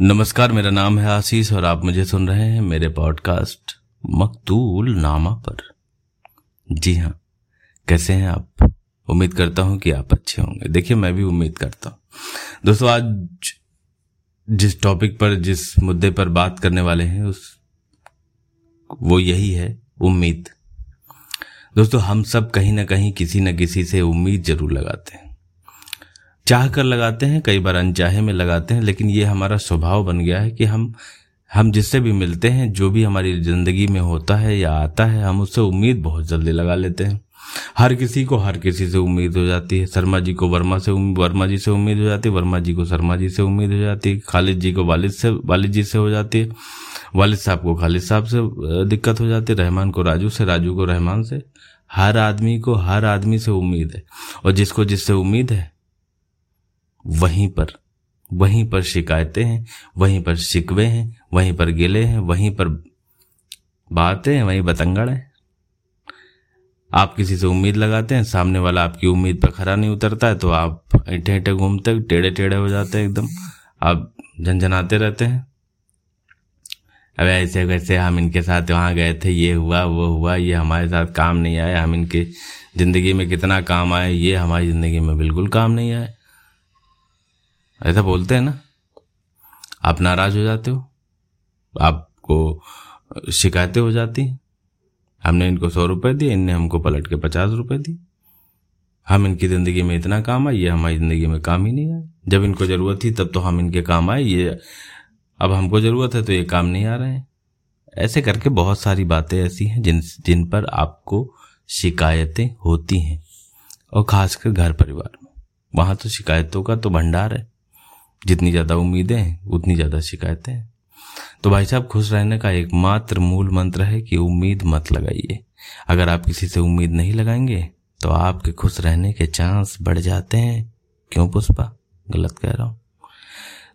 नमस्कार, मेरा नाम है आशीष और आप मुझे सुन रहे हैं मेरे पॉडकास्ट मकतूल नामा पर। जी हाँ कैसे हैं आप? उम्मीद करता हूँ कि आप अच्छे होंगे। देखिए, मैं भी उम्मीद करता हूँ। दोस्तों, आज जिस टॉपिक पर, जिस मुद्दे पर बात करने वाले हैं, उस, वो यही है, उम्मीद। दोस्तों, हम सब कहीं ना कहीं किसी न किसी से उम्मीद ज़रूर लगाते हैं। चाह कर लगाते हैं, कई बार अनचाहे में लगाते हैं, लेकिन ये हमारा स्वभाव बन गया है कि हम हम जिससे भी मिलते हैं, जो भी हमारी ज़िंदगी में होता है या आता है, हम उससे उम्मीद बहुत जल्दी लगा लेते हैं। हर किसी को हर किसी से उम्मीद हो जाती है। शर्मा जी को वर्मा से वर्मा जी से उम्मीद हो जाती है, वर्मा जी को शर्मा जी से उम्मीद हो जाती है, खालिद जी को वालिद से, वालिद जी से हो जाती है, वालिद साहब को खालिद साहब से दिक्कत हो जाती है, रहमान को राजू से, राजू को रहमान से। हर आदमी को, हर आदमी से उम्मीद है, और जिसको जिससे उम्मीद है वहीं पर वहीं पर शिकायतें हैं, वहीं पर शिकवे हैं, वहीं पर गिले हैं, वहीं पर बातें हैं, वहीं बतंगड़ है। आप किसी से उम्मीद लगाते हैं, सामने वाला आपकी उम्मीद पर खरा नहीं उतरता है तो आप ऐठे ऐठे घूमते टेढ़े टेढ़े हो जाते हैं एकदम। आप झंझनाते रहते हैं। अब ऐसे वैसे हम इनके साथ वहाँ गए थे, ये हुआ, वो हुआ, ये हमारे साथ काम नहीं आया, हम इनके ज़िंदगी में कितना काम आए ये हमारी ज़िंदगी में बिल्कुल काम नहीं आए ऐसा बोलते हैं ना, आप नाराज़ हो जाते हो, आपको शिकायतें हो जाती हमने इनको सौ रुपए दिए, इनने हमको पलट के पचास रुपए दिए। हम इनकी ज़िंदगी में इतना काम आए, ये हमारी ज़िंदगी में काम ही नहीं आए। जब इनको ज़रूरत थी, तब तो हम इनके काम आए, ये अब हमको ज़रूरत है तो ये काम नहीं आ रहे हैं। ऐसे करके बहुत सारी बातें ऐसी हैं जिन जिन पर आपको शिकायतें होती हैं। और खासकर घर परिवार में। वहाँ तो शिकायतों का तो भंडार है। जितनी ज़्यादा उम्मीदें हैं, उतनी ज़्यादा शिकायतें हैं। तो भाई साहब, खुश रहने का एकमात्र मूल मंत्र है कि उम्मीद मत लगाइए। अगर आप किसी से उम्मीद नहीं लगाएँगे तो आपके खुश रहने के चांस बढ़ जाते हैं। क्यों पुष्पा? गलत कह रहा हूँ।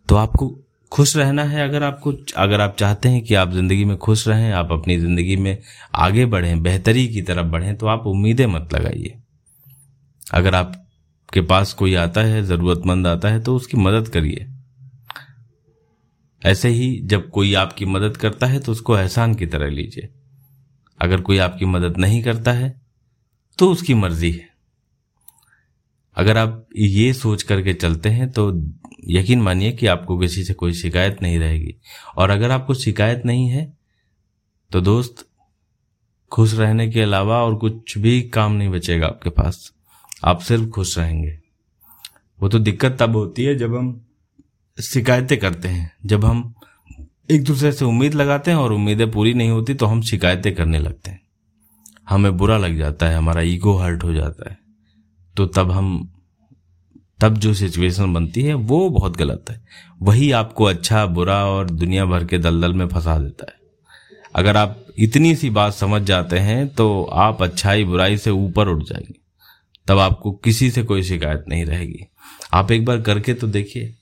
तो आपको खुश रहना है अगर आपको अगर आप चाहते हैं कि आप ज़िंदगी में खुश रहें, आप अपनी ज़िंदगी में आगे बढ़ें, बेहतरी की तरफ़ बढ़ें तो आप उम्मीदें मत लगाइए। अगर आपके पास कोई आता है, जरूरतमंद आता है तो उसकी मदद करिए। ऐसे ही जब कोई आपकी मदद करता है तो उसको एहसान की तरह लीजिए। अगर कोई आपकी मदद नहीं करता है तो उसकी मर्ज़ी है। अगर आप ये सोच करके चलते हैं तो यकीन मानिए कि आपको किसी से कोई शिकायत नहीं रहेगी। और अगर आपको शिकायत नहीं है तो दोस्त, खुश रहने के अलावा और कुछ भी काम नहीं बचेगा आपके पास। आप सिर्फ़ खुश रहेंगे। वो तो दिक्कत तब होती है जब हम शिकायतें करते हैं। जब हम एक दूसरे से उम्मीद लगाते हैं और उम्मीदें पूरी नहीं होती तो हम शिकायतें करने लगते हैं। हमें बुरा लग जाता है, हमारा ईगो हर्ट हो जाता है। तो तब हम, तब जो सिचुएशन बनती है, वो बहुत गलत है। वही आपको अच्छा बुरा और दुनिया भर के दलदल में फंसा देता है। अगर आप इतनी सी बात समझ जाते हैं तो आप अच्छाई, बुराई से ऊपर उठ जाएँगे। तब आपको किसी से कोई शिकायत नहीं रहेगी। आप एक बार करके तो देखिए।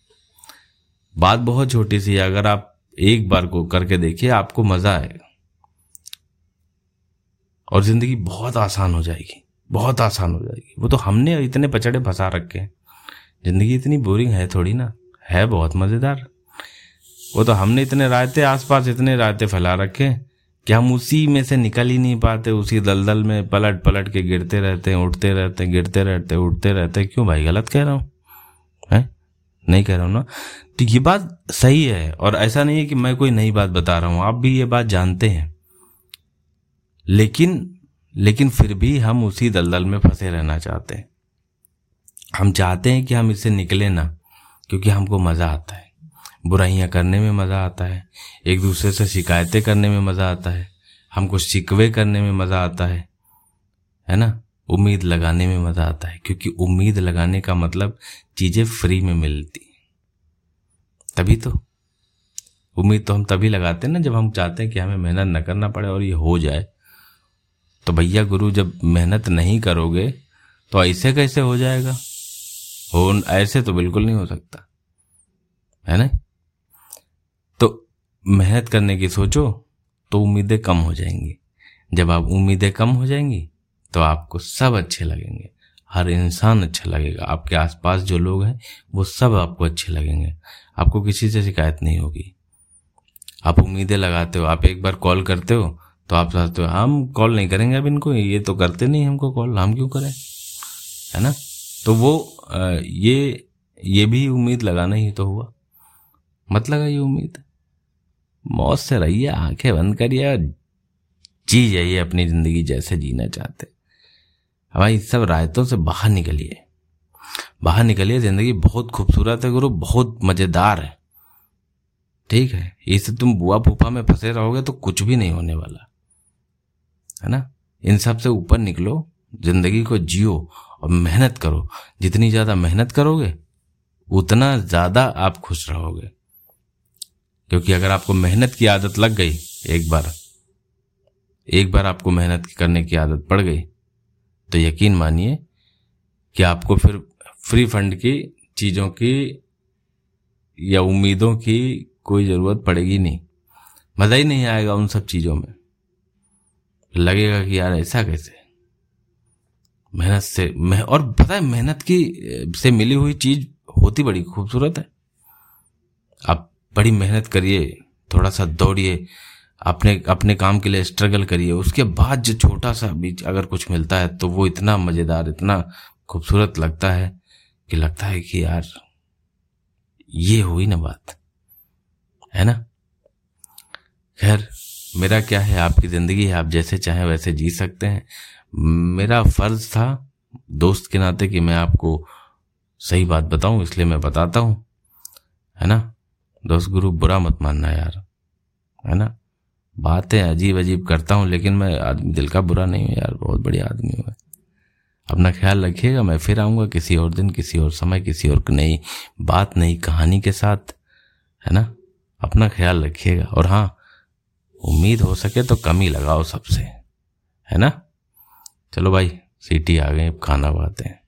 बात बहुत छोटी सी है, अगर आप एक बार को करके देखिए, आपको मज़ा आएगा। और ज़िंदगी बहुत आसान हो जाएगी, बहुत आसान हो जाएगी। वो तो हमने इतने पचड़े फंसा रखे हैं। ज़िंदगी इतनी बोरिंग है थोड़ी ना, है बहुत मज़ेदार। वो तो हमने इतने रायते, आसपास इतने रायते फैला रखे हैं। कि हम उसी में से निकल ही नहीं पाते, उसी दलदल में पलट पलट के गिरते रहते हैं, उठते रहते हैं, गिरते रहते हैं, उठते रहते हैं। क्यों भाई? गलत कह रहा हूँ। है? नहीं कह रहा हूँ ना? तो ये बात सही है, और ऐसा नहीं है कि मैं कोई नई बात बता रहा हूँ। आप भी ये बात जानते हैं। लेकिन लेकिन फिर भी हम उसी दलदल में फंसे रहना चाहते हैं। हम चाहते हैं कि हम इससे निकले ना, क्योंकि हमको मज़ा आता है। बुराइयाँ करने में मज़ा आता है। एक दूसरे से शिकायतें करने में मज़ा आता है। हमको शिकवे करने में मज़ा आता है। है ना? उम्मीद लगाने में मज़ा आता है, क्योंकि उम्मीद लगाने का मतलब चीज़ें फ्री में मिलती। तभी तो। उम्मीद तो हम तभी लगाते हैं ना जब हम चाहते हैं कि हमें मेहनत न करना पड़े और ये हो जाए। तो भैया गुरु, जब मेहनत नहीं करोगे तो ऐसे कैसे हो जाएगा? हो, ऐसे तो बिल्कुल नहीं हो सकता। है ना? मेहनत करने की सोचो तो उम्मीदें कम हो जाएँगी। जब आप उम्मीदें कम हो जाएँगी तो आपको सब अच्छे लगेंगे। हर इंसान अच्छा लगेगा। आपके आसपास जो लोग हैं, वो सब आपको अच्छे लगेंगे। आपको किसी से शिकायत नहीं होगी। आप उम्मीदें लगाते हो, आप एक बार कॉल करते हो तो आप सोचते हो, हम कॉल नहीं करेंगे अब इनको, ये तो करते नहीं हमको कॉल, हम क्यों करें? है ना? तो वो ये ये भी उम्मीद लगाना ही तो हुआ। मत लगा ये उम्मीद। मौत से रहिए, आँखें बंद करिए जी जाइए अपनी ज़िंदगी जैसे जीना चाहते। हमारी सब रायतों से बाहर निकलिए। बाहर निकलिए, ज़िंदगी बहुत खूबसूरत है, गुरु, बहुत मज़ेदार है। ठीक है इसे तुम बुआ फूफा में फंसे रहोगे तो कुछ भी नहीं होने वाला। है ना? इन सबसे ऊपर निकलो, ज़िंदगी को जियो और मेहनत करो। जितनी ज़्यादा मेहनत करोगे, उतना ज़्यादा आप खुश रहोगे। क्योंकि अगर आपको मेहनत की आदत लग गई एक बार एक बार आपको मेहनत करने की आदत पड़ गई तो यकीन मानिए कि आपको फिर फ्री फंड की चीज़ों की या उम्मीदों की कोई ज़रूरत पड़ेगी नहीं। मज़ा ही नहीं आएगा उन सब चीज़ों में। लगेगा कि यार ऐसा कैसे? मेहनत से मह, और पता है मेहनत की से मिली हुई चीज़ होती बड़ी खूबसूरत है। आप बड़ी मेहनत करिए, थोड़ा सा दौड़िए, अपने अपने काम के लिए स्ट्रगल करिए। उसके बाद जो छोटा सा बीच अगर कुछ मिलता है तो वो इतना मज़ेदार, इतना खूबसूरत लगता है कि लगता है कि यार, ये हुई ना बात। है ना? खैर, मेरा क्या है? आपकी ज़िंदगी है, आप जैसे चाहें वैसे जी सकते हैं। मेरा फ़र्ज़ था दोस्त के नाते कि मैं आपको सही बात बताऊँ, इसलिए मैं बताता हूँ। है ना? दोस्त गुरु बुरा मत मानना यार, है ना? बातें अजीब अजीब करता हूँ, लेकिन मैं आदमी, दिल का बुरा नहीं हूँ यार, बहुत बढ़िया आदमी हूँ अपना ख्याल रखिएगा, मैं फिर आऊँगा किसी और दिन, किसी और समय, किसी और नई बात, नई कहानी के साथ, है ना? अपना ख्याल रखिएगा। और हाँ उम्मीद हो सके तो कमी लगाओ सबसे, है ना? चलो भाई, सीटी आ गई, अब खाना बाते हैं।